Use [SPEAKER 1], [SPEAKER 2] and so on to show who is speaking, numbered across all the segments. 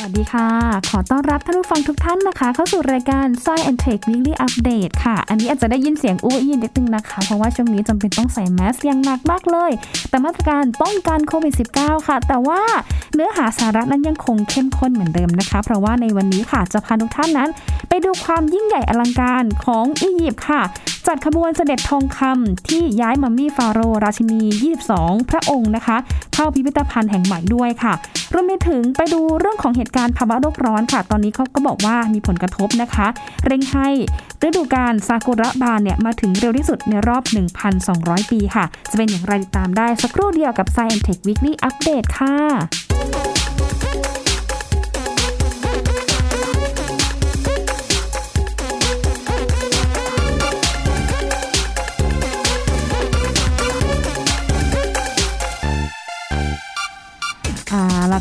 [SPEAKER 1] สวัสดีค่ะ ขอต้อนรับท่านผู้ฟังทุกท่านนะคะ เข้าสู่รายการ Science and Tech Weekly Update ค่ะ อันนี้อาจจะได้ยินเสียงอู้อี้นิดนึงนะคะ เพราะว่าช่วงนี้จำเป็นต้องใส่แมสอย่างหนักมากเลย แต่มาตรการป้องกันโควิด -19 ค่ะ แต่ว่าเนื้อหาสาระนั้นยังคงเข้มข้นเหมือนเดิมนะคะ เพราะว่าในวันนี้ค่ะจะพาทุกท่านนั้น ไปดูความยิ่งใหญ่อลังการของอียิปต์ค่ะ จัดขบวนเสด็จทองคำที่ย้ายมัมมี่ฟาโรห์ราชินี 22 พระองค์นะคะ เข้าพิพิธภัณฑ์แห่งใหม่ด้วยค่ะ รวมไปถึงไปดูเรื่องของเหตุการณ์ภาวะโลกร้อนค่ะ ตอนนี้เขาก็บอกว่ามีผลกระทบนะคะ เร่งให้ฤดูกาลซากุระบานเนี่ย มาถึงเร็วที่สุดในรอบ 1,200 ปีค่ะ จะเป็นอย่างไรติดตามได้สักครู่เดียวกับ Science Tech Weekly Update ค่ะ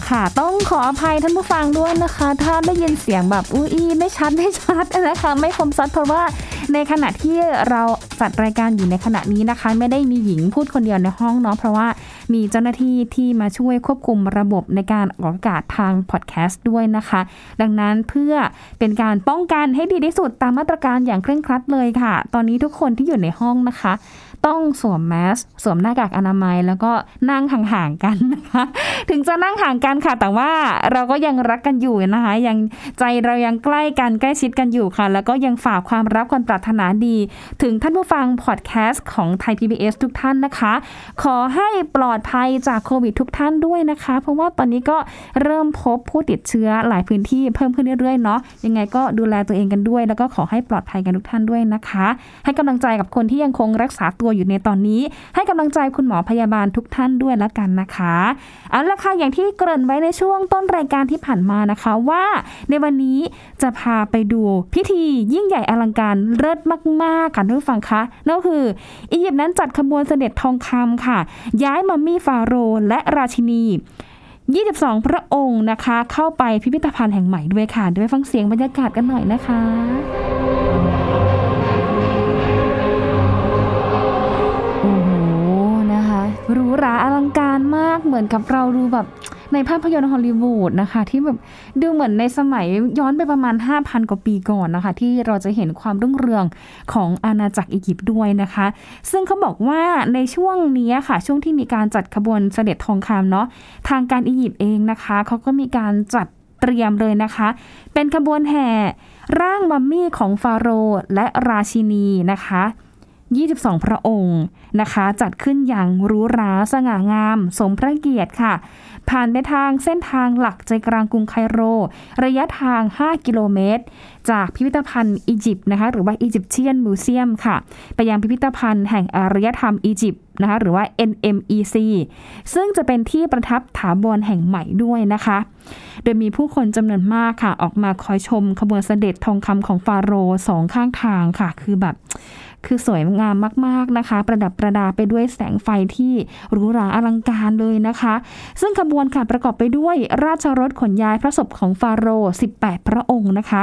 [SPEAKER 1] ค่ะ ต้องขออภัยท่านผู้ฟังด้วยนะคะ ถ้าได้ยินเสียงแบบอุ้ยไม่ชัดไม่ชัดนะคะไม่คมชัดเพราะว่าในขณะที่เราจัดรายการอยู่ในขณะนี้นะคะ ไม่ได้มีหญิงพูดคนเดียวในห้องเนาะเพราะว่ามีเจ้าหน้าที่ที่มาช่วยควบคุมระบบในการออกอากาศทางพอดแคสต์ด้วยนะคะ ดังนั้นเพื่อเป็นการป้องกันให้ดีที่สุดตามมาตรการอย่างเคร่งครัดเลยค่ะ ตอนนี้ทุกคนที่อยู่ในห้องนะคะ ต้องสวมแมสสวมหน้ากากอนามัย แล้วก็นั่งห่างๆกันนะคะ ถึงจะนั่งห่างกันค่ะ แต่ว่าเราก็ยังรักกันอยู่นะคะ ยังใจเรายังใกล้กันใกล้ชิดกันอยู่ค่ะ แล้วก็ยังฝากความรักความปรารถนาดี ถึงท่านผู้ฟังพอดแคสต์ของไทย PBS ทุกท่านนะคะ ขอให้ปลอดภัยจากโควิดทุกท่านด้วยนะคะ เพราะว่าตอนนี้ก็เริ่มพบผู้ติดเชื้อหลายพื้นที่เพิ่มขึ้นเรื่อยๆเนาะยังไงก็ดูแลตัวเองกันด้วย แล้วก็ขอให้ปลอดภัยกันทุกท่านด้วยนะคะ ให้กำลังใจกับคนที่ยังคงรักษาตัวอยู่ในตอนนี้ ให้กำลังใจคุณหมอพยาบาลทุกท่านด้วยแล้วกันนะคะเอาละค่ะอย่างที่เกริ่นไว้ในช่วงต้นรายการที่ผ่านมานะคะว่า ในวันนี้จะพาไปดูพิธียิ่งใหญ่อลังการเลิศมากๆค่ะท่านผู้ฟังคะนั่นก็คืออียิปต์นั้นจัดขบวนเสด็จทองคำค่ะ ย้ายมัมมี่ฟาโรห์และราชินี22 พระองค์นะคะ เข้าไปพิพิธภัณฑ์แห่งใหม่ด้วยค่ะ ด้วยฟังเสียงบรรยากาศกันหน่อยนะคะ รูหราอลังการมากเหมือนกับเราดูแบบในภาพยนตร์ฮอลลีวูดนะคะ ที่แบบดูเหมือนในสมัยย้อนไปประมาณ 5,000 กว่าปีก่อนนะคะ ที่เราจะเห็นความรุ่งเรืองของอาณาจักรอียิปต์ด้วยนะคะ ซึ่งเขาบอกว่าในช่วงนี้ค่ะ ช่วงที่มีการจัดขบวนเสด็จทองคำเนาะทางการอียิปต์เองนะคะ เขาก็มีการจัดเตรียมเลยนะคะ เป็นขบวนแห่ร่างมัมมี่ของฟาโรห์และราชินีนะคะ 22 พระองค์นะคะ จัดขึ้นอย่างหรูหราสง่างาม สมพระเกียรติค่ะ ผ่านไปทางเส้นทางหลักใจกลางกรุงไคโร ระยะทาง 5 กิโลเมตร จากพิพิธภัณฑ์อียิปต์นะคะ หรือว่า Egyptian Museum ค่ะ ไปยังพิพิธภัณฑ์แห่งอารยธรรมอียิปต์นะคะหรือว่า NMEC ซึ่งจะเป็นที่ประทับถาวรแห่งใหม่ด้วยนะคะ โดยมีผู้คนจำนวนมากค่ะ ออกมาคอยชมขบวนเสด็จทองคำของฟาโรห์สองข้างทางค่ะ คือแบบ คือสวยงามมากๆนะคะ ประดับประดาไปด้วยแสงไฟที่หรูหราอลังการเลยนะคะ ซึ่งขบวนค่ะประกอบไปด้วยราชรถขนย้ายพระศพของฟาโรห์18 พระองค์นะคะ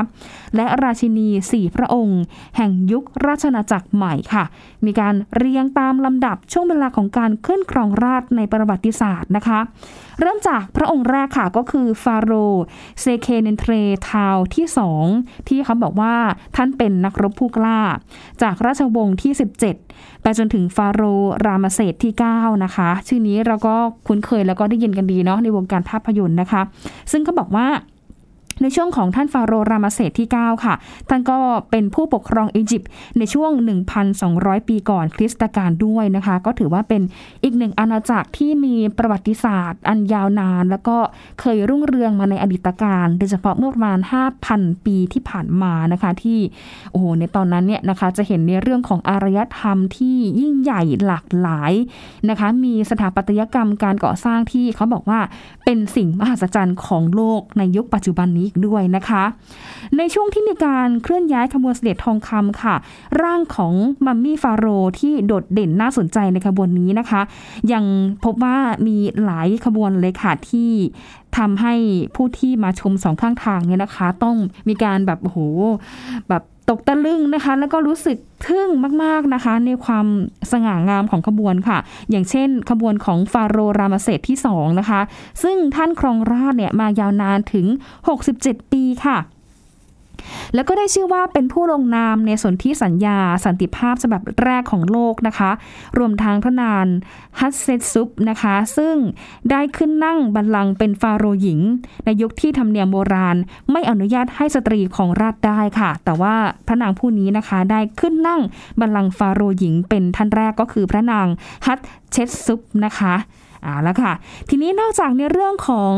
[SPEAKER 1] และราชินี 4 พระองค์ แห่งยุคราชนาจักรใหม่ค่ะ มีการเรียงตามลำดับช่วงเวลาของการขึ้นครองราชในประวัติศาสตร์นะคะ เริ่มจากพระองค์แรกค่ะก็คือฟาโรเซเคเนนเทรทาวที่สองที่เขาบอกว่าท่านเป็นนักรบผู้กล้า จากราชวงศ์ที่ 17 ไปจนถึงฟาโรรามเสดที่ 9 นะคะ ชื่อนี้เราก็คุ้นเคยแล้วก็ได้ยินกันดีเนาะในวงการภาพยนตร์นะคะ ซึ่งเขาบอกว่า ในช่วงของท่านฟาโรห์รามาเสดที่ 9 ค่ะ ท่านก็เป็นผู้ปกครองอียิปต์ในช่วง 1,200 ปีก่อนคริสตกาลด้วยนะคะ ก็ถือว่าเป็นอีกหนึ่งอาณาจักรที่มีประวัติศาสตร์ อันยาวนาน แล้วก็เคยรุ่งเรืองมาในอดีตการโดยเฉพาะเมื่อประมาณ 5,000 ปีที่ผ่านมานะคะ ที่โอ้โหในตอนนั้นเนี่ยนะคะจะเห็นในเรื่องของอารยธรรมที่ยิ่งใหญ่หลากหลายนะคะ มีสถาปัตยกรรมการก่อสร้างที่เขาบอกว่าเป็นสิ่งมหัศจรรย์ของโลกในยุคปัจจุบันนี้อีกด้วยนะคะ ในช่วงที่มีการเคลื่อนย้ายขบวนเสด็จทองคำค่ะ ร่างของมัมมี่ฟาโรที่โดดเด่นน่าสนใจในขบวนนี้นะคะ ยังพบว่ามีหลายขบวนเลยค่ะที่ทำให้ผู้ที่มาชมสองข้างทางเนี่ยนะคะ ต้องมีการแบบโอ้โหแบบ ตกตะลึงนะคะ แล้วก็รู้สึกทึ่งมากๆนะคะ ในความสง่างามของขบวนค่ะ อย่างเช่น ขบวนของฟาโรรามเสดที่2นะคะ ซึ่งท่านครองราชเนี่ยมายาวนานถึง 67 ปีค่ะ แล้วก็ได้ชื่อว่าเป็นผู้ลงนามในสนธิสัญญาสันติภาพฉบับแรกของโลกนะคะ รวมทางพระนานฮัสเซซุปนะคะ ซึ่งได้ขึ้นนั่งบัลลังก์เป็นฟาโรหญิง ในยุคที่ธรรมเนียมโบราณ ไม่อนุญาตให้สตรีของราชได้ค่ะ แต่ว่าพระนางผู้นี้นะคะได้ขึ้นนั่งบัลลังก์ฟาโรหญิง เป็นท่านแรกก็คือพระนางฮัตเชตซุปนะคะอ่าแล้วค่ะ ทีนี้นอกจากในเรื่องของ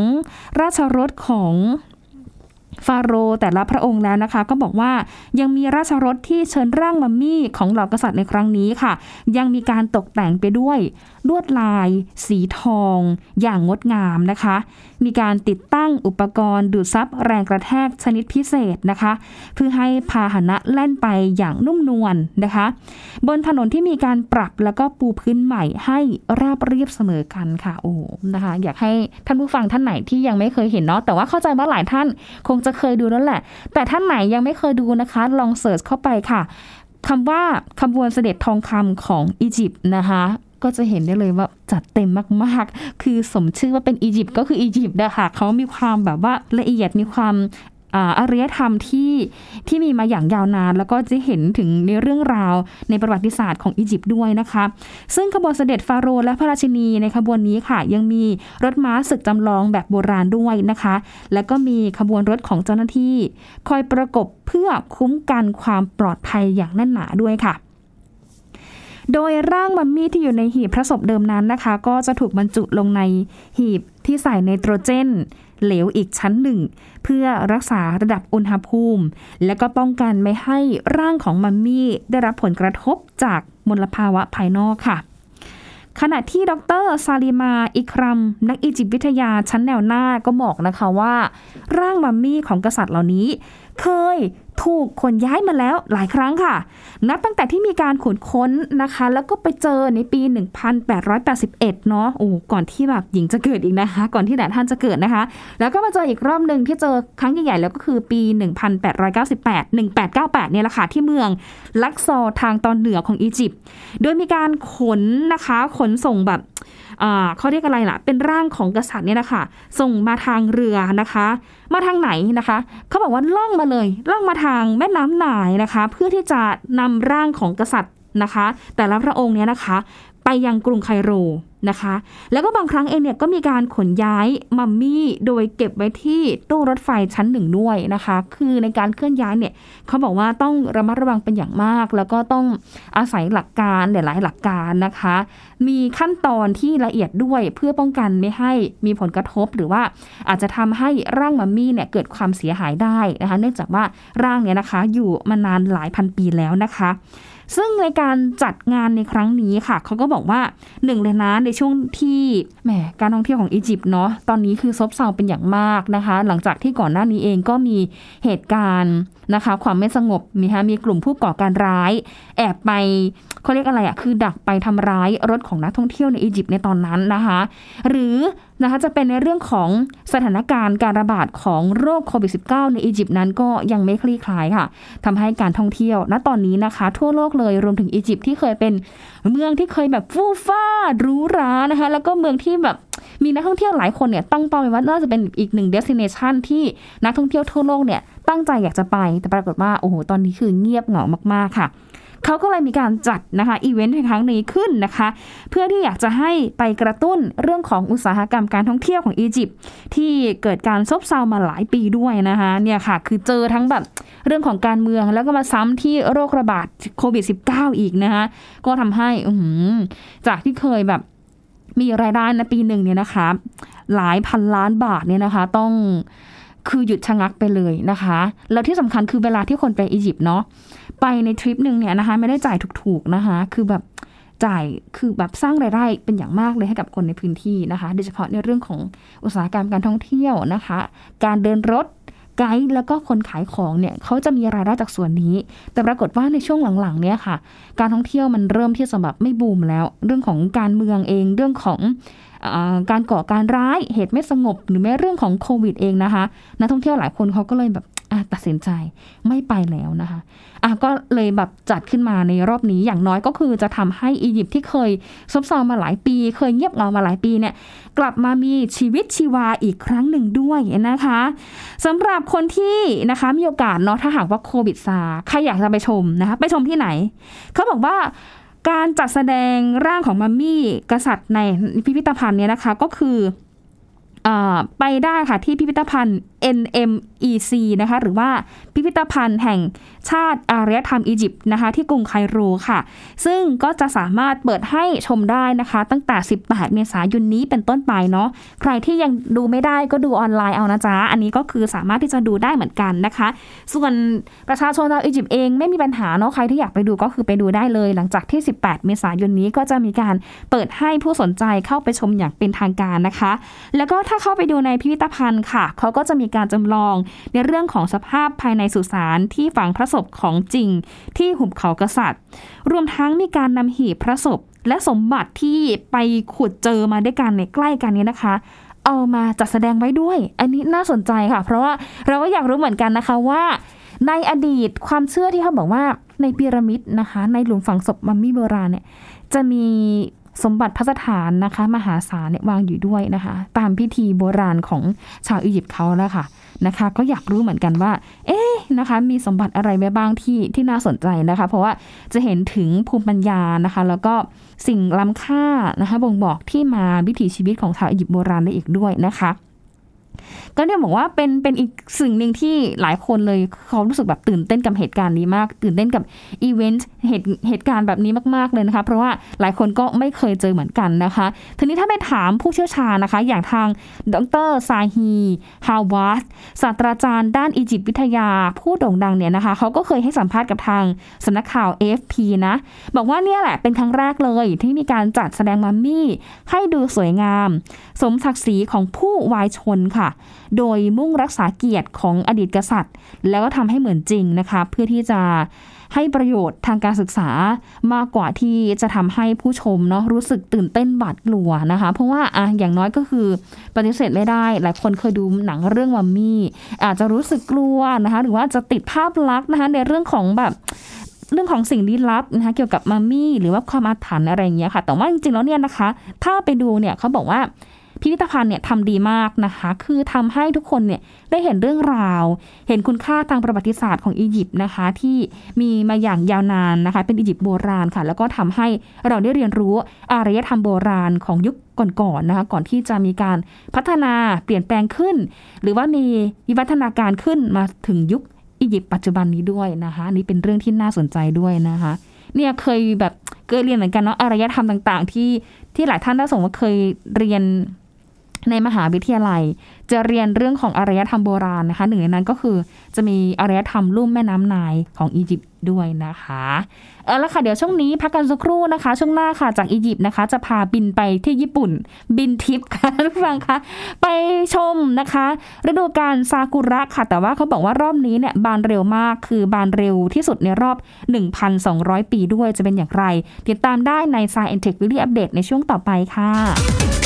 [SPEAKER 1] ราชรถของ ฟาโรแต่ละพระองค์แล้วนะคะ ก็บอกว่ายังมีราชรถที่เชิญร่างมัมมี่ของเหล่ากษัตริย์ในครั้งนี้ค่ะ ยังมีการตกแต่งไปด้วย ลวดลาย สีทอง อย่างงดงามนะคะ มีการติดตั้งอุปกรณ์ดูดซับแรงกระแทกชนิดพิเศษนะคะ เพื่อให้พาหนะแล่นไปอย่างนุ่มนวลนนะคะ บนถนนที่มีการปรับแล้วก็ปูพื้นใหม่ให้ราบเรียบเสมอกันค่ะโอ้นะคะ อยากให้ท่านผู้ฟังท่านไหนที่ยังไม่เคยเห็นเนาะแต่ว่าเข้าใจว่าหลายท่านคงจะเคยดูแล้วแหละ แต่ท่านไหนยังไม่เคยดูนะคะ ลองเสิร์ชเข้าไปค่ะคำว่าขบวนเสด็จทองคำของอียิปต์นะคะ ก็จะเห็นได้เลยว่าจัดเต็มมากๆ คือสมชื่อว่าเป็นอียิปต์ก็คืออียิปต์นะคะเขามีความแบบว่าละเอียดมีความอารยธรรมที่ที่มีมาอย่างยาวนาน แล้วก็จะเห็นถึงในเรื่องราวในประวัติศาสตร์ของอียิปต์ด้วยนะคะ ซึ่งขบวนเสด็จฟาโรห์และพระราชินีในขบวนนี้ค่ะ ยังมีรถม้าศึกจำลองแบบโบราณด้วยนะคะ แล้วก็มีขบวนรถของเจ้าหน้าที่ คอยประกบเพื่อคุ้มกันความปลอดภัยอย่างแน่นหนาด้วยค่ะ โดยร่างมัมมี่ที่อยู่ในหีบพระศพเดิมนั้นนะคะ ก็จะถูกบรรจุลงในหีบที่ใส่ไนโตรเจน เหลวอีกชั้นหนึ่ง เพื่อรักษาระดับอุณหภูมิ และก็ป้องกันไม่ให้ร่างของมัมมี่ได้รับผลกระทบจากมลภาวะภายนอกค่ะขณะที่ดรซาลิมา อิครัม นักอียิปต์วิทยาชั้นแนวหน้าก็บอกนะคะว่า ร่างมัมมี่ของกษัตริย์เหล่านี้ เคย ถูกขนย้ายมาแล้วหลายครั้งค่ะ นับตั้งแต่ที่มีการขุดค้นนะคะ แล้วก็ไปเจอในปี 1881 เนาะโอ้ก่อนที่แบบหญิงจะเกิดอีกนะคะ ก่อนที่แดดท่านจะเกิดนะคะ แล้วก็มาเจออีกรอบหนึ่งที่เจอครั้งใหญ่ๆแล้วก็คือปี 1898 1898 เนี่ยแหละค่ะที่เมืองลักซอทางตอนเหนือของอียิปต์ โดยมีการขนนะคะ ขนส่งแบบ เขาเรียกอะไรล่ะ เป็นร่างของกษัตริย์เนี่ยนะคะส่งมาทางเรือนะคะ มาทางไหนนะคะเขาบอกว่าล่องมาเลยล่องมาทางแม่น้ำนายนะคะ เพื่อที่จะนำร่างของกษัตริย์นะคะ แต่ละพระองค์เนี่ยนะคะ ไปยังกรุงไคโร นะคะ แล้วก็บางครั้งเองเนี่ยก็มีการขนย้ายมัมมี่โดยเก็บไว้ที่ตู้รถไฟชั้นหนึ่งด้วยนะคะ คือในการเคลื่อนย้ายเนี่ยเขาบอกว่าต้องระมัดระวังเป็นอย่างมาก แล้วก็ต้องอาศัยหลักการหลาย ๆ หลักการนะคะ มีขั้นตอนที่ละเอียดด้วยเพื่อป้องกันไม่ให้มีผลกระทบหรือว่าอาจจะทำให้ร่างมัมมี่เนี่ยเกิดความเสียหายได้นะคะ เนื่องจากว่าร่างเนี่ยนะคะอยู่มานานหลายพันปีแล้วนะคะ ซึ่งในการจัดงานในครั้งนี้ค่ะ เขาก็บอกว่าหนึ่งเลยนะในช่วงที่แหมการท่องเที่ยวของอียิปต์เนาะตอนนี้คือซบเซาเป็นอย่างมากนะคะ หลังจากที่ก่อนหน้านี้เองก็มีเหตุการณ์ นะคะ ความไม่สงบมีฮะมีกลุ่มผู้ก่อการร้าย แอบไปเขาเรียกอะไรอะคือดักไปทำร้ายรถของนักท่องเที่ยวในอียิปต์ในตอนนั้นนะคะ หรือนะคะจะเป็นในเรื่องของสถานการณ์การระบาดของโรคโควิด -19 ในอียิปต์นั้นก็ยังไม่คลี่คลายค่ะทำให้การท่องเที่ยวณตอนนี้นะคะ ทั่วโลกเลยรวมถึงอียิปต์ที่เคยเป็นเมืองที่เคยแบบฟู่ฟ้าหรูหรานะคะ แล้วก็เมืองที่แบบ มีนักท่องเที่ยวหลายคนเนี่ยตั้งเป้าไว้ว่าน่าจะเป็นอีกหนึ่งเดสติเนชันที่นักท่องเที่ยวทั่วโลกเนี่ยตั้งใจอยากจะไปแต่ปรากฏว่าโอ้โหตอนนี้คือเงียบเหงามากๆค่ะเขาก็เลยมีการจัดนะคะอีเวนต์ในครั้งนี้ขึ้นนะคะ เพื่อที่อยากจะให้ไปกระตุ้นเรื่องของอุตสาหกรรมการท่องเที่ยวของอียิปต์ที่เกิดการซบเซามาหลายปีด้วยนะคะเนี่ยค่ะคือเจอทั้งแบบเรื่องของการเมืองแล้วก็มาซ้ำที่โรคระบาดโควิด -19 อีกนะคะก็ทำให้จากที่เคยแบบ มีรายได้ในปีหนึ่งเนี่ยนะคะ หลายพันล้านบาทเนี่ยนะคะ ต้องคือหยุดชะงักไปเลยนะคะ แล้วที่สำคัญคือเวลาที่คนไปอียิปต์เนาะไปในทริปหนึ่งเนี่ยนะคะ ไม่ได้จ่ายถูกๆนะคะ คือแบบจ่ายคือแบบสร้างรายได้เป็นอย่างมากเลยให้กับคนในพื้นที่นะคะ โดยเฉพาะในเรื่องของอุตสาหกรรมการท่องเที่ยวนะคะ การเดินรถ ไกด์แล้วก็คนขายของเนี่ยเขาจะมีรายได้จากส่วนนี้ แต่ปรากฏว่าในช่วงหลังๆเนี่ยค่ะ การท่องเที่ยวมันเริ่มที่จะแบบไม่บูมแล้ว เรื่องของการเมืองเองเรื่องของการก่อการร้ายเหตุไม่สงบ หรือแม้เรื่องของโควิดเองนะคะนักท่องเที่ยวหลายคนเขาก็เลยแบบ ตัดสินใจไม่ไปแล้วนะคะอะก็เลยแบบจัดขึ้นมาในรอบนี้อย่างน้อยก็คือจะทำให้อียิปต์ที่เคยซบเซามาหลายปี เคยเงียบเงามาหลายปีเนี่ยกลับมามีชีวิตชีวาอีกครั้งหนึ่งด้วยนะคะสำหรับคนที่นะคะมีโอกาสเนาะถ้าหากว่าโควิดซาใครอยากจะไปชมนะคะไปชมที่ไหน เขาบอกว่าการจัดแสดงร่างของมัมมี่กษัตริย์ในพิพิธภัณฑ์เนี้ยนะคะก็คือไปได้ค่ะที่พิพิธภัณฑ์ NMEC นะคะหรือว่าพิพิธภัณฑ์แห่งชาติอารยธรรมอียิปต์นะคะที่กรุงไคโรค่ะ ซึ่งก็จะสามารถเปิดให้ชมได้นะคะ ตั้งแต่ 18 เมษายนนี้เป็นต้นไปเนาะใครที่ยังดูไม่ได้ก็ดูออนไลน์เอานะจ๊ะ อันนี้ก็คือสามารถที่จะดูได้เหมือนกันนะคะ ส่วนประชาชนชาวอียิปต์เองไม่มีปัญหาเนาะใครที่อยากไปดูก็คือไปดูได้เลย หลังจากที่ 18 เมษายนนี้ก็จะมีการเปิดให้ผู้สนใจเข้าไปชมอย่างเป็นทางการนะคะ แล้วก็ถ้าเข้าไปดูในพิพิธภัณฑ์ค่ะเขาก็จะมีการจำลอง ในเรื่องของสภาพภายในสุสานที่ฝังพระศพของจริง ที่หุบเขากษัตริย์ รวมทั้งมีการนำหีบพระศพ และสมบัติที่ไปขุดเจอมาด้วยกันในใกล้กันนี้นะคะเอามาจัดแสดงไว้ด้วย อันนี้น่าสนใจค่ะ เพราะว่าเราก็อยากรู้เหมือนกันนะคะว่า ในอดีตความเชื่อที่เขาบอกว่าในพีระมิดนะคะ ในหลุมฝังศพมัมมี่โบราณเนี่ยจะมี สมบัติพระสถานนะคะ มหาศาลเนี่ยวางอยู่ด้วยนะคะ ตามพิธีโบราณของชาวอียิปต์เขาแล้วค่ะนะคะ ก็อยากรู้เหมือนกันว่า เอ๊นะคะ มีสมบัติอะไรไว้บ้างที่ที่น่าสนใจนะคะ เพราะว่าจะเห็นถึงภูมิปัญญานะคะ แล้วก็สิ่งล้ำค่านะคะ บ่งบอกที่มาวิถีชีวิตของชาวอียิปต์โบราณได้อีกด้วยนะคะ ก็เนี่ยบอกว่าเป็นเป็นอีกสิ่งหนึ่งที่หลายคนเลยเขารู้สึกแบบตื่นเต้นกับเหตุการณ์นี้มาก ตื่นเต้นกับอีเวนต์เหตุเหตุการณ์แบบนี้มากๆเลยนะคะ เพราะว่าหลายคนก็ไม่เคยเจอเหมือนกันนะคะ ทีนี้ถ้าไปถามผู้เชี่ยวชาญนะคะ อย่างทางดรซาฮีฮาวาสศาสตราจารย์ด้านอียิปต์วิทยาผู้โด่งดังเนี่ยนะคะเขาก็เคยให้สัมภาษณ์กับทางสำนักข่าว AFP นะ บอกว่าเนี่ยแหละเป็นครั้งแรกเลยที่มีการจัดแสดงมัมมี่ให้ดูสวยงาม สมศักดิ์ศรีของผู้วายชนค่ะโดยมุ่งรักษาเกียรติของอดีตกษัตริย์ แล้วก็ทำให้เหมือนจริงนะคะเพื่อที่จะให้ประโยชน์ทางการศึกษามากกว่าที่จะทำให้ผู้ชมเนาะรู้สึกตื่นเต้นบาดกลัวนะคะ เพราะว่าอะอย่างน้อยก็คือปฏิเสธไม่ได้ หลายคนเคยดูหนังเรื่องมัมมี่อาจจะรู้สึกกลัวนะคะหรือว่าจะติดภาพลักษณ์นะคะในเรื่องของแบบเรื่องของสิ่งลี้ลับนะคะเกี่ยวกับมัมมี่หรือว่าความอาถรรพ์อะไรอย่างเงี้ยค่ะ แต่ว่าจริงๆแล้วเนี่ยนะคะ ถ้าไปดูเนี่ยเขาบอกว่า พิพิธภัณฑ์เนี่ยทำดีมากนะคะ คือทำให้ทุกคนเนี่ยได้เห็นเรื่องราว เห็นคุณค่าทางประวัติศาสตร์ของอียิปต์นะคะ ที่มีมาอย่างยาวนานนะคะ เป็นอียิปต์โบราณค่ะ แล้วก็ทำให้เราได้เรียนรู้อารยธรรมโบราณของยุคก่อนๆนนะคะ ก่อนที่จะมีการพัฒนาเปลี่ยนแปลงขึ้น หรือว่ามีวิวัฒนาการขึ้นมาถึงยุคอียิปต์ปัจจุบันนี้ด้วยนะคะนี่เป็นเรื่องที่น่าสนใจด้วยนะคะ เนี่ยเคยแบบเคยเรียนเหมือนกันเนาะอารยธรรมต่าง ๆ ที่ที่หลายท่านได้ส่งว่าเคยเรียน ในมหาวิทยาลัย จะเรียนเรื่องของอารยธรรมโบราณนะคะ หนึ่งในนั้นก็คือจะมีอารยธรรมลุ่มแม่น้ำนายของอียิปต์ด้วยนะคะเออแล้วค่ะเดี๋ยวช่วงนี้พักกันสักครู่นะคะ ช่วงหน้าค่ะจากอียิปต์นะคะ จะพาบินไปที่ญี่ปุ่น บินทิปค่ะทุกฟังคะไปชมนะคะ ฤดูกาลซากุระค่ะ แต่ว่าเขาบอกว่ารอบนี้เนี่ยบานเร็วมากคือบานเร็วที่สุดในรอบ 1,200 ปีด้วยจะเป็นอย่างไร ติดตามได้ใน Science Tech Weekly Update ในช่วงต่อไปค่ะ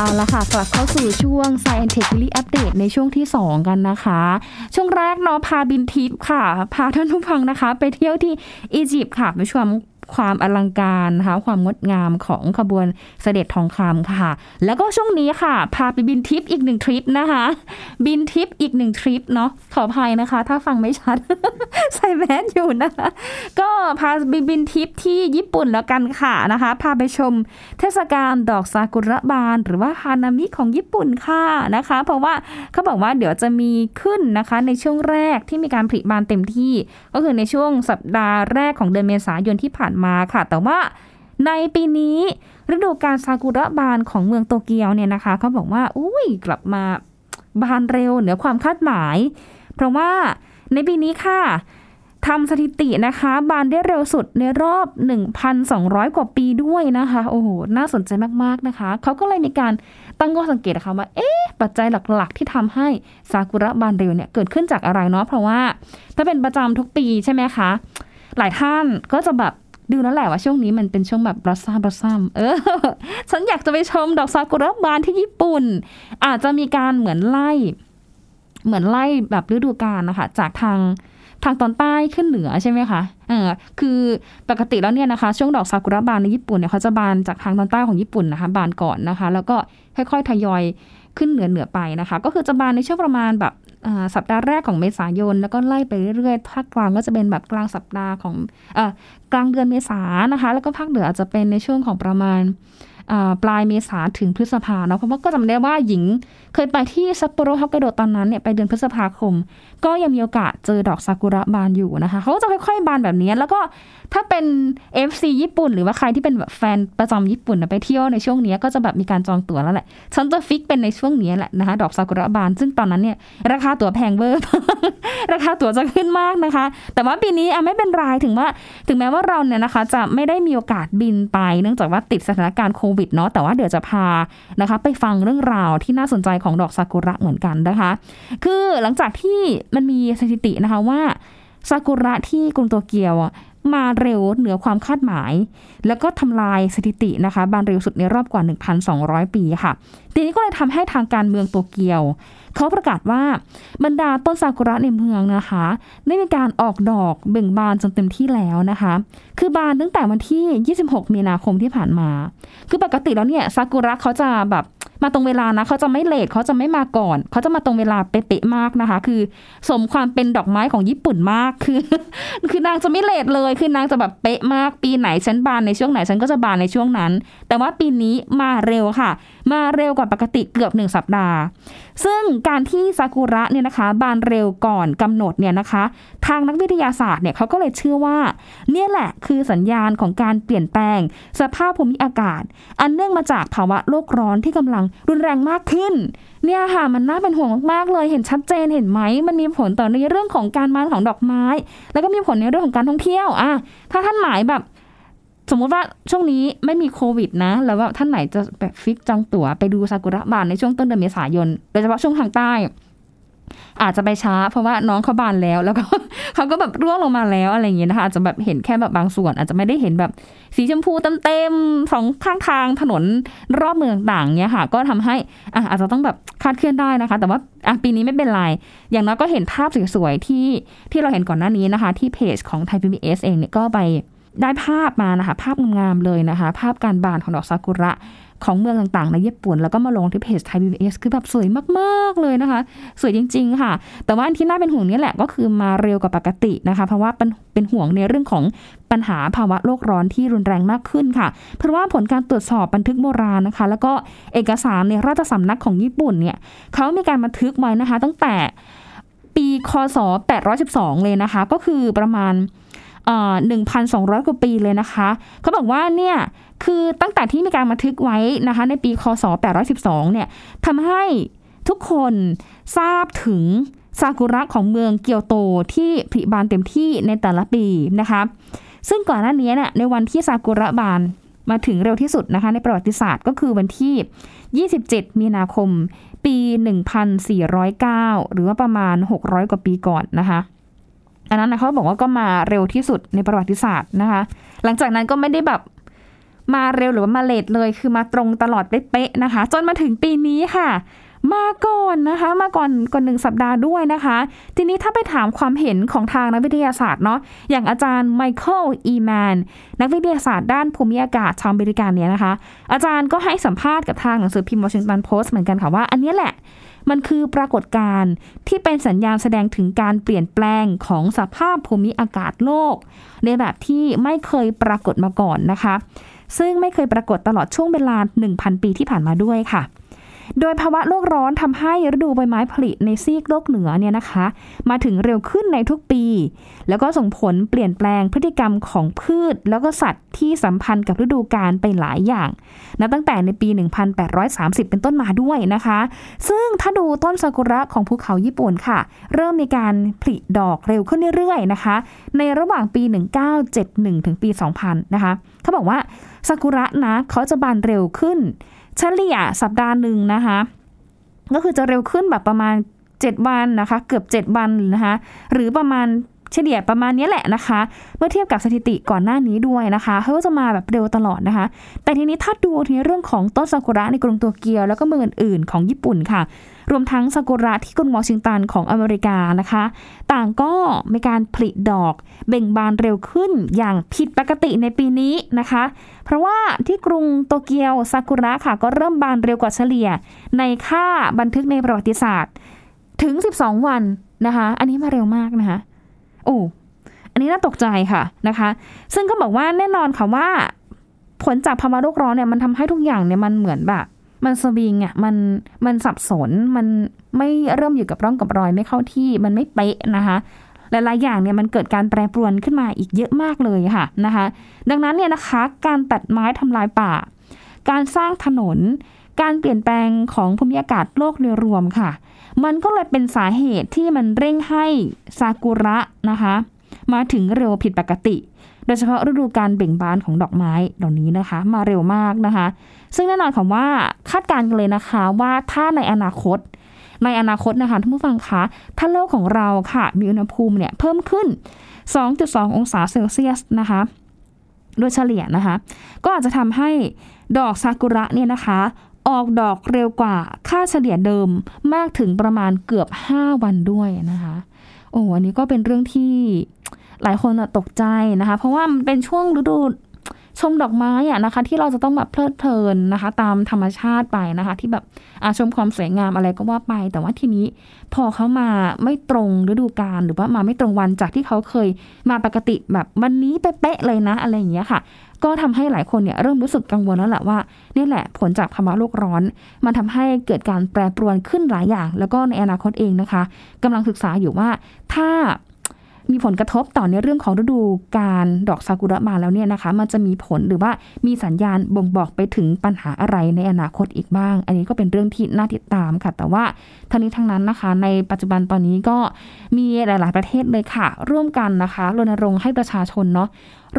[SPEAKER 1] เอาละค่ะ กลับเข้าสู่ช่วง Science Tech Daily Update ในช่วงที่ 2 กันนะคะ ช่วงแรกเนาะพาบินทิปค่ะ พาท่านผู้ฟังนะคะ ไปเที่ยวที่อียิปต์ค่ะไปชม ความอลังการนะคะความงดงามของขบวนเสด็จทองคำค่ะ แล้วก็ช่วงนี้ค่ะ พาไปบินทิปอีกหนึ่งทริปนะคะ บินทิปอีกหนึ่งทริปเนาะขออภัยนะคะ ถ้าฟังไม่ชัด ใส่แมสอยู่นะคะก็พาไปบินทิปที่ญี่ปุ่นแล้วกันค่ะนะคะ พาไปชมเทศกาลดอกซากุระบาน หรือว่าฮานามิของญี่ปุ่นค่ะนะคะ เพราะว่าเขาบอกว่าเดี๋ยวจะมีขึ้นนะคะ ในช่วงแรกที่มีการผลิบานเต็มที่ ก็คือในช่วงสัปดาห์แรกของเดือนเมษายนที่ผ่านมาค่ะ แต่ว่าในปีนี้ฤดูการซากุระบานของเมืองโตเกียวเนี่ยนะคะเขาบอกว่าอุ้ยกลับมาบานเร็วเหนือความคาดหมาย เพราะว่าในปีนี้ค่ะทำสถิตินะคะ บานได้เร็วสุดในรอบ 1,200 กว่าปีด้วยนะคะ โอ้โห น่าสนใจมาก ๆ นะคะ เขาก็เลยมีการตั้งข้อสังเกตนะคะว่า เอ๊ะ ปัจจัยหลัก ๆ ที่ทำให้ซากุระบานเร็วเนี่ย เกิดขึ้นจากอะไรเนาะ เพราะว่าถ้าเป็นประจำทุกปีใช่ไหมคะ หลายท่านก็จะแบบ ดูแล้วแหละว่าช่วงนี้มันเป็นช่วงแบบรัสซัมรัสซัมเออ ฉันอยากจะไปชมดอกซากุระบานที่ญี่ปุ่น อาจจะมีการเหมือนไล่ เหมือนไล่แบบฤดูกาลนะคะ จากทางทางตอนใต้ขึ้นเหนือใช่ไหมคะเออคือปกติแล้วเนี่ยนะคะ ช่วงดอกซากุระบานในญี่ปุ่นเนี่ยเขาจะบานจากทางตอนใต้ของญี่ปุ่นนะคะ บานก่อนนะคะ แล้วก็ค่อยๆทยอยขึ้นเหนือเหนือไปนะคะ ก็คือจะบานในช่วงประมาณแบบ สัปดาห์แรกของเมษายน แล้วก็ไล่ไปเรื่อยๆภาคกลางก็จะเป็นแบบกลางสัปดาห์ของอกลางเดือนเมษานะคะ แล้วก็ภาคเหนืออาจจะเป็นในช่วงของประมาณปลายเมษาถึงพฤษภาเนาะเพราะว่าก็จำได้ว่าหญิงเคยไปที่ซัปโปโรฮอกไกโดตอนนั้นเนี่ยไปเดือนพฤษภาคม ก็ยังมีโอกาสเจอดอกซากุระบานอยู่นะคะเขาจะค่อยๆบานแบบนี้ แล้วก็ถ้าเป็น FC ญี่ปุ่น หรือว่าใครที่เป็นแบบแฟนประจำญี่ปุ่นไปเที่ยวในช่วงนี้ก็จะแบบมีการจองตั๋วแล้วแหละ ฉันจะ fix เป็นในช่วงนี้แหละนะคะ ดอกซากุระบาน ซึ่งตอนนั้นเนี่ยราคาตั๋วแพงเวอร์ ราคาตั๋วจะขึ้นมากนะคะ แต่ว่าปีนี้อะไม่เป็นไรถึงว่า ถึงแม้ว่าเราเนี่ยนะคะ จะไม่ได้มีโอกาสบินไปเนื่องจากว่าติดสถานการณ์โควิดเนาะ แต่ว่าเดี๋ยวจะพานะคะ ไปฟังเรื่องราวที่น่าสนใจของดอกซากุระเหมือนกันนะคะ คือหลังจากที่มันมีสถิตินะคะว่าซากุระที่กรุงโตเกียว มาเร็วเหนือความคาดหมาย แล้วก็ทำลายสถิตินะคะ บานเร็วสุดในรอบกว่า 1,200 ปีค่ะ ทีนี้ก็เลยทำให้ทางการเมืองโตเกียว เขาประกาศว่าบรรดาต้นซากุระในเมืองนะคะ ได้มีการออกดอกเบ่งบานจนเต็มที่แล้วนะคะ คือบานตั้งแต่วันที่ 26 มีนาคมที่ผ่านมา คือปกติแล้วเนี่ยซากุระเขาจะแบบ มาตรงเวลานะเขาจะไม่เลทเขาจะไม่มาก่อน เขาจะมาตรงเวลาเป๊ะๆมากนะคะ คือสมความเป็นดอกไม้ของญี่ปุ่นมากคือ คือนางจะไม่เลทเลย คือนางจะแบบเป๊ะมากปีไหนฉันบานในช่วงไหนฉันก็จะบานในช่วงนั้น แต่ว่าปีนี้มาเร็วค่ะ มาเร็วกว่าปกติเกือบหนึ่งสัปดาห์ ซึ่งการที่ซากุระเนี่ยนะคะ บานเร็วก่อนกำหนดเนี่ยนะคะ ทางนักวิทยาศาสตร์เนี่ยเขาก็เลยเชื่อว่า เนี่ยแหละคือสัญญาณของการเปลี่ยนแปลง สภาพภูมิอากาศ อันเนื่องมาจากภาวะโลกร้อนที่กำลังรุนแรงมากขึ้น เนี่ยค่ะมันน่าเป็นห่วงมากๆเลยเห็นชัดเจนเห็นไหมมันมีผลต่อในเรื่องของการมาของดอกไม้ แล้วก็มีผลในเรื่องของการท่องเที่ยวอะถ้าท่านหมายแบบ สมมติว่าช่วงนี้ไม่มีโควิดนะ แล้วว่าท่านไหนจะแบบฟิกจองตั๋วไปดูซากุระบานในช่วงต้นเดือนเมษายน โดยเฉพาะช่วงทางใต้ อาจจะไปช้า เพราะว่าน้องเขาบานแล้ว แล้วก็เขาก็แบบร่วงลงมาแล้วอะไรอย่างเงี้ยนะคะอาจจะแบบเห็นแค่แบบบางส่วน อาจจะไม่ได้เห็นแบบสีชมพูเต็มๆสองข้างทางถนนรอบเมืองต่างเนี้ยค่ะ ก็ทำให้อะอาจจะต้องแบบคาดเคลื่อนได้นะคะ แต่ว่าอะปีนี้ไม่เป็นไร อย่างน้อยก็เห็นภาพสวยๆที่ที่เราเห็นก่อนหน้านี้นะคะ ที่เพจของไทยพีบีเอสเองเนี่ยก็ไป ได้ภาพมานะคะ ภาพงามๆเลยนะคะ ภาพการบานของดอกซากุระของเมืองต่างๆ ในญี่ปุ่น แล้วก็มาลงที่เพจไทยพีบีเคือแบบสวยมากๆเลยนะคะ สวยจริง ๆ ค่ะ แต่ว่าที่น่าเป็นห่วงนี่แหละก็คือมาเร็วกว่าปกตินะคะ เพราะว่าเป็นเป็นห่วงในเรื่องของปัญหาภาวะโลกร้อนที่รุนแรงมากขึ้นค่ะ เพราะว่าผลการตรวจสอบบันทึกโบราณนะคะ แล้วก็เอกสารในราชสำนักของญี่ปุ่นเนี่ยเขามีการบันทึกไว้นะคะ ตั้งแต่ปีคศ812 เลยนะคะ ก็คือประมาณ หนึ่งพันสองร้อยกว่าปีเลยนะคะ เขาบอกว่าเนี่ยคือตั้งแต่ที่มีการบันทึกไว้นะคะ ในปีคศ 812 เนี่ยทำให้ทุกคนทราบถึงซากุระของเมืองเกียวโตที่ผลิบานเต็มที่ในแต่ละปีนะคะ ซึ่งก่อนหน้านี้เนี่ยในวันที่ซากุระบานมาถึงเร็วที่สุดนะคะ ในประวัติศาสตร์ก็คือวันที่ 27 มีนาคม ปี 1409 หรือว่าประมาณ 600 กว่าปีก่อนนะคะ อันนั้นนะเขาบอกว่าก็มาเร็วที่สุดในประวัติศาสตร์นะคะ หลังจากนั้นก็ไม่ได้แบบมาเร็วหรือว่ามาเลทเลยคือมาตรงตลอดเป๊ะๆนะคะ จนมาถึงปีนี้ค่ะ มาก่อนนะคะ มาก่อนก่อนหนึ่งสัปดาห์ด้วยนะคะ ทีนี้ถ้าไปถามความเห็นของทางนักวิทยาศาสตร์เนาะอย่างอาจารย์ไมเคิลอีแมนนักวิทยาศาสตร์ด้านภูมิอากาศชาวอเมริกันเนี่ยนะคะ อาจารย์ก็ให้สัมภาษณ์กับทางหนังสือพิมพ์วอชิงตันโพสต์เหมือนกันค่ะว่าอันนี้แหละ มันคือปรากฏการณ์ที่เป็นสัญญาณแสดงถึงการเปลี่ยนแปลงของสภาพภูมิอากาศโลก ในแบบที่ไม่เคยปรากฏมาก่อนนะคะ ซึ่งไม่เคยปรากฏตลอดช่วงเวลา 1,000 ปีที่ผ่านมาด้วยค่ะ โดยภาวะโลกร้อนทำให้ฤดูใบไม้ผลิในซีกโลกเหนือเนี่ยนะคะ มาถึงเร็วขึ้นในทุกปี แล้วก็ส่งผลเปลี่ยนแปลงพฤติกรรมของพืช แล้วก็สัตว์ที่สัมพันธ์กับฤดูกาลไปหลายอย่างนับตั้งแต่ในปี 1830 เป็นต้นมาด้วยนะคะ ซึ่งถ้าดูต้นซากุระของภูเขาญี่ปุ่นค่ะ เริ่มมีการผลิดอกเร็วขึ้นเรื่อยๆนะคะ ในระหว่างปี 1971 ถึงปี 2000 นะคะ เขาบอกว่าซากุระนะเขาจะบานเร็วขึ้น เฉลี่ยสัปดาห์หนึ่งนะคะ ก็คือจะเร็วขึ้นแบบประมาณ 7 วันนะคะ เกือบ 7 วันนะคะหรือประมาณเฉลี่ยประมาณนี้แหละนะคะ เมื่อเทียบกับสถิติก่อนหน้านี้ด้วยนะคะเขาก็จะมาแบบเร็วตลอดนะคะ แต่ทีนี้ถ้าดูทีเรื่องของต้นซากุระในกรุงโตเกียวแล้วก็เมืองอื่นๆของญี่ปุ่นค่ะ รวมทั้งซากุระที่กรุงวอชิงตันของอเมริกานะคะ ต่างก็มีการผลิดอกเบ่งบานเร็วขึ้นอย่างผิดปกติในปีนี้นะคะ เพราะว่าที่กรุงโตเกียวซากุระค่ะก็เริ่มบานเร็วกว่าเฉลี่ย ในค่าบันทึกในประวัติศาสตร์ ถึง 12 วันนะคะ อันนี้มาเร็วมากนะคะโอ้อันนี้น่าตกใจค่ะนะคะ ซึ่งก็บอกว่าแน่นอนค่ะว่าผลจากภาวะโลกร้อนเนี่ยมันทำให้ทุกอย่างเนี่ยมันเหมือนแบบ มันสวิงอะมันมันสับสนมันไม่เริ่มอยู่กับร่องกับรอยไม่เข้าที่มันไม่เป๊ะนะคะหลายๆอย่างเนี่ยมันเกิดการแปรปรวนขึ้นมาอีกเยอะมากเลยค่ะนะคะ ดังนั้นเนี่ยนะคะการตัดไม้ทำลายป่า การสร้างถนน การเปลี่ยนแปลงของภูมิอากาศโลกโดยรวมค่ะ มันก็เลยเป็นสาเหตุที่มันเร่งให้ซากุระนะคะมาถึงเร็วผิดปกติ โดยเฉพาะฤดูการเบ่งบานของดอกไม้เหล่านี้นะคะ มาเร็วมากนะคะ ซึ่งแน่นอนค่ะว่าคาดการณ์กันเลยนะคะว่าถ้าในอนาคต ในอนาคตนะคะท่านผู้ฟังคะถ้าโลกของเราค่ะ มีอุณหภูมิเนี่ยเพิ่มขึ้น 2.2 องศาเซลเซียสนะคะ โดยเฉลี่ยนะคะ ก็อาจจะทำให้ดอกซากุระเนี่ยนะคะ ออกดอกเร็วกว่าค่าเฉลี่ยเดิมมากถึงประมาณเกือบ 5 วันด้วยนะคะโอ้อันนี้ก็เป็นเรื่องที่หลายคนตกใจนะคะ เพราะว่ามันเป็นช่วงฤดู ชมดอกไม้อะนะคะ ที่เราจะต้องแบบเพลิดเพลินนะคะ ตามธรรมชาติไปนะคะ ที่แบบชมความสวยงามอะไรก็ว่าไป แต่ว่าทีนี้พอเขามาไม่ตรงฤดูกาลหรือว่ามาไม่ตรงวันจากที่เขาเคยมาปกติแบบวันนี้เป๊ะเลยนะอะไรอย่างเงี้ยค่ะก็ทำให้หลายคนเนี่ยเริ่มรู้สึกกังวลแล้วแหละว่านี่แหละผลจากภาวะโลกร้อน มันทำให้เกิดการแปรปรวนขึ้นหลายอย่าง แล้วก็ในอนาคตเองนะคะกำลังศึกษาอยู่ว่าถ้า มีผลกระทบต่อในเรื่องของฤดูการดอกซากุระมาแล้วเนี่ยนะคะ มันจะมีผลหรือว่ามีสัญญาณบ่งบอกไปถึงปัญหาอะไรในอนาคตอีกบ้าง อันนี้ก็เป็นเรื่องที่น่าติดตามค่ะ แต่ว่าทั้งนี้ทั้งนั้นนะคะ ในปัจจุบันตอนนี้ก็มีหลาย ๆ ประเทศเลยค่ะ ร่วมกันนะคะรณรงค์ให้ประชาชนเนาะ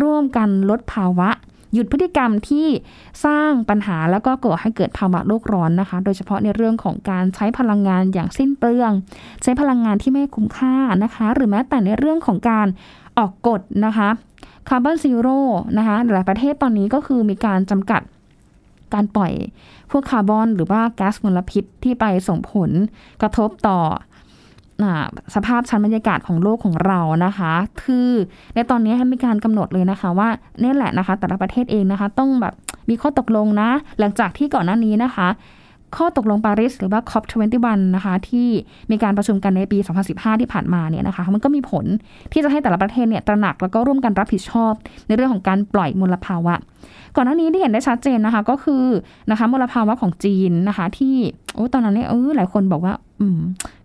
[SPEAKER 1] ร่วมกันลดภาวะ หยุดพฤติกรรมที่สร้างปัญหาแล้วก็ก่อให้เกิดภาวะโลกร้อนนะคะ โดยเฉพาะในเรื่องของการใช้พลังงานอย่างสิ้นเปลือง ใช้พลังงานที่ไม่คุ้มค่านะคะ หรือแม้แต่ในเรื่องของการออกกฎนะคะ carbon zero นะคะหลายประเทศตอนนี้ก็คือมีการจำกัดการปล่อยพวกคาร์บอนหรือว่าก๊าซมลพิษที่ไปส่งผลกระทบต่อ สภาพชั้นบรรยากาศของโลกของเรานะคะ คือในตอนนี้มีการกำหนดเลยนะคะว่าเนี่ยแหละนะคะ แต่ละประเทศเองนะคะ ต้องแบบมีข้อตกลงนะ หลังจากที่ก่อนหน้านี้นะคะ ข้อตกลงปารีสหรือว่า COP21 นะคะ ที่มีการประชุมกันในปี 2015 ที่ผ่านมาเนี่ยนะคะ มันก็มีผลที่จะให้แต่ละประเทศเนี่ยตระหนักแล้วก็ร่วมกันรับผิดชอบ ในเรื่องของการปล่อยมลภาวะ ก่อนหน้านี้ที่เห็นได้ชัดเจนนะคะ ก็คือนะคะมลภาวะของจีนนะคะ ที่โอ้ตอนนั้นเนี่ยเออหลายคนบอกว่า อืม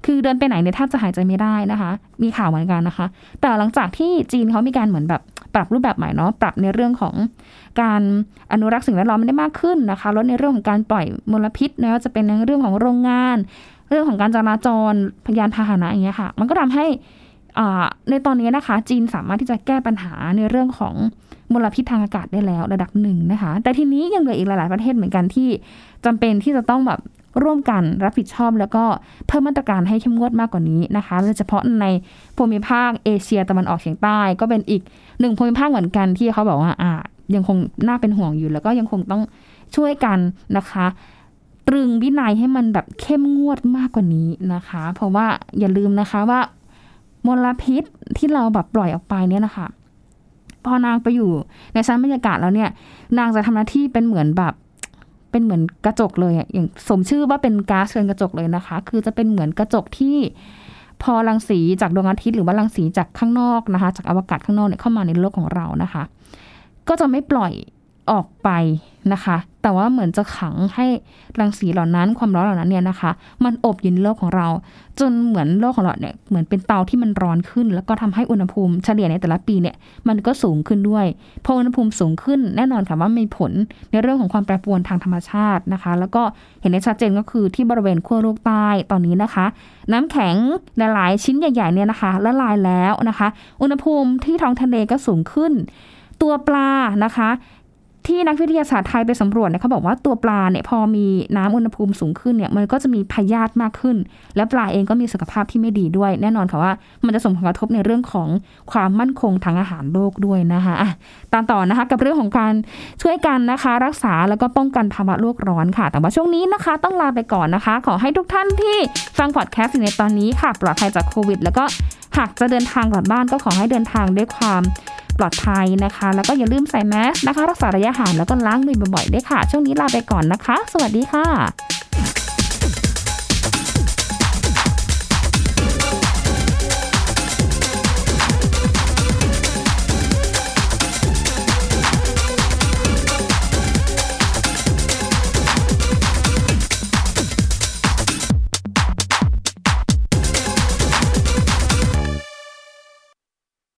[SPEAKER 1] คือเดินไปไหนเนี่ยแทบจะหายใจไม่ได้นะคะ มีข่าวเหมือนกันนะคะ แต่หลังจากที่จีนเขามีการเหมือนแบบปรับรูปแบบใหม่เนาะปรับในเรื่องของการอนุรักษ์สิ่งแวดล้อมได้มากขึ้นนะคะลดในเรื่องของการปล่อยมลพิษนะว่าจะเป็นในเรื่องของโรงงาน เรื่องของการจราจรพยานพาหนะอย่างเงี้ยค่ะ มันก็ทำให้ในตอนนี้นะคะ จีนสามารถที่จะแก้ปัญหาในเรื่องของมลพิษทางอากาศได้แล้วระดับหนึ่งนะคะ แต่ทีนี้ยังเหลืออีกหลาย ๆ ประเทศเหมือนกันที่จำเป็นที่จะต้องแบบ ร่วมกันรับผิดชอบ แล้วก็เพิ่มมาตรการให้เข้มงวดมากกว่านี้นะคะโดยเฉพาะในภูมิภาคเอเชียตะวันออกเฉียงใต้ ก็เป็นอีกหนึ่งภูมิภาคเหมือนกันที่เขาบอกว่าอ่ายังคงน่าเป็นห่วงอยู่ แล้วก็ยังคงต้องช่วยกันนะคะตรึงวินัยให้มันแบบเข้มงวดมากกว่านี้นะคะ เพราะว่าอย่าลืมนะคะว่ามลพิษที่เราแบบปล่อยออกไปเนี่ยนะคะพอนางไปอยู่ในชั้นบรรยากาศแล้วเนี่ย นางจะทำหน้าที่เป็นเหมือนแบบ เป็นเหมือนกระจกเลยอะอย่างสมชื่อว่าเป็นก๊าซเรือนกระจกเลยนะคะ คือจะเป็นเหมือนกระจกที่พอรังสีจากดวงอาทิตย์หรือว่ารังสีจากข้างนอกนะคะ จากอวกาศข้างนอกเนี่ยเข้ามาในโลกของเรานะคะ ก็จะไม่ปล่อยออกไป นะคะ แต่ว่าเหมือนจะขังให้รังสีเหล่านั้นความร้อนเหล่านั้นเนี่ยนะคะ มันอบอยู่ในโลกของเรา จนเหมือนโลกของเราเนี่ยเหมือนเป็นเตาที่มันร้อนขึ้น แล้วก็ทำให้อุณหภูมิเฉลี่ยในแต่ละปีเนี่ยมันก็สูงขึ้นด้วยพออุณหภูมิสูงขึ้นแน่นอนค่ะว่ามีผลในเรื่องของความแปรปรวนทางธรรมชาตินะคะ แล้วก็เห็นได้ชัดเจนก็คือที่บริเวณขั้วโลกใต้ตอนนี้นะคะ น้ำแข็งหลายๆชิ้นใหญ่ๆเนี่ยนะคะละลายแล้วนะคะ อุณหภูมิที่ท้องทะเลก็สูงขึ้นตัวปลานะคะ ที่นักวิทยาศาสตร์ไทยไปสำรวจเนี่ยเขาบอกว่าตัวปลาเนี่ยพอมีน้ำอุณหภูมิสูงขึ้นเนี่ยมันก็จะมีพยาธิมากขึ้น และปลาเองก็มีสุขภาพที่ไม่ดีด้วย แน่นอนค่ะว่ามันจะส่งผลกระทบในเรื่องของความมั่นคงทางอาหารโลกด้วยนะคะตามต่อนะคะกับเรื่องของการช่วยกันนะคะ รักษาแล้วก็ป้องกันภาวะโลกร้อนค่ะ แต่ว่าช่วงนี้นะคะ ต้องลาไปก่อนนะคะ ขอให้ทุกท่านที่ฟังพอดแคสต์ในตอนนี้ค่ะปลอดภัยจากโควิด แล้วก็หากจะเดินทางกลับบ้านก็ขอให้เดินทางด้วยความ ปลอดภัยนะคะ แล้วก็อย่าลืมใส่แมสนะคะ รักษาระยะห่างแล้วก็ล้างมือบ่อยๆด้วยค่ะ ช่วงนี้ลาไปก่อนนะคะ สวัสดีค่ะ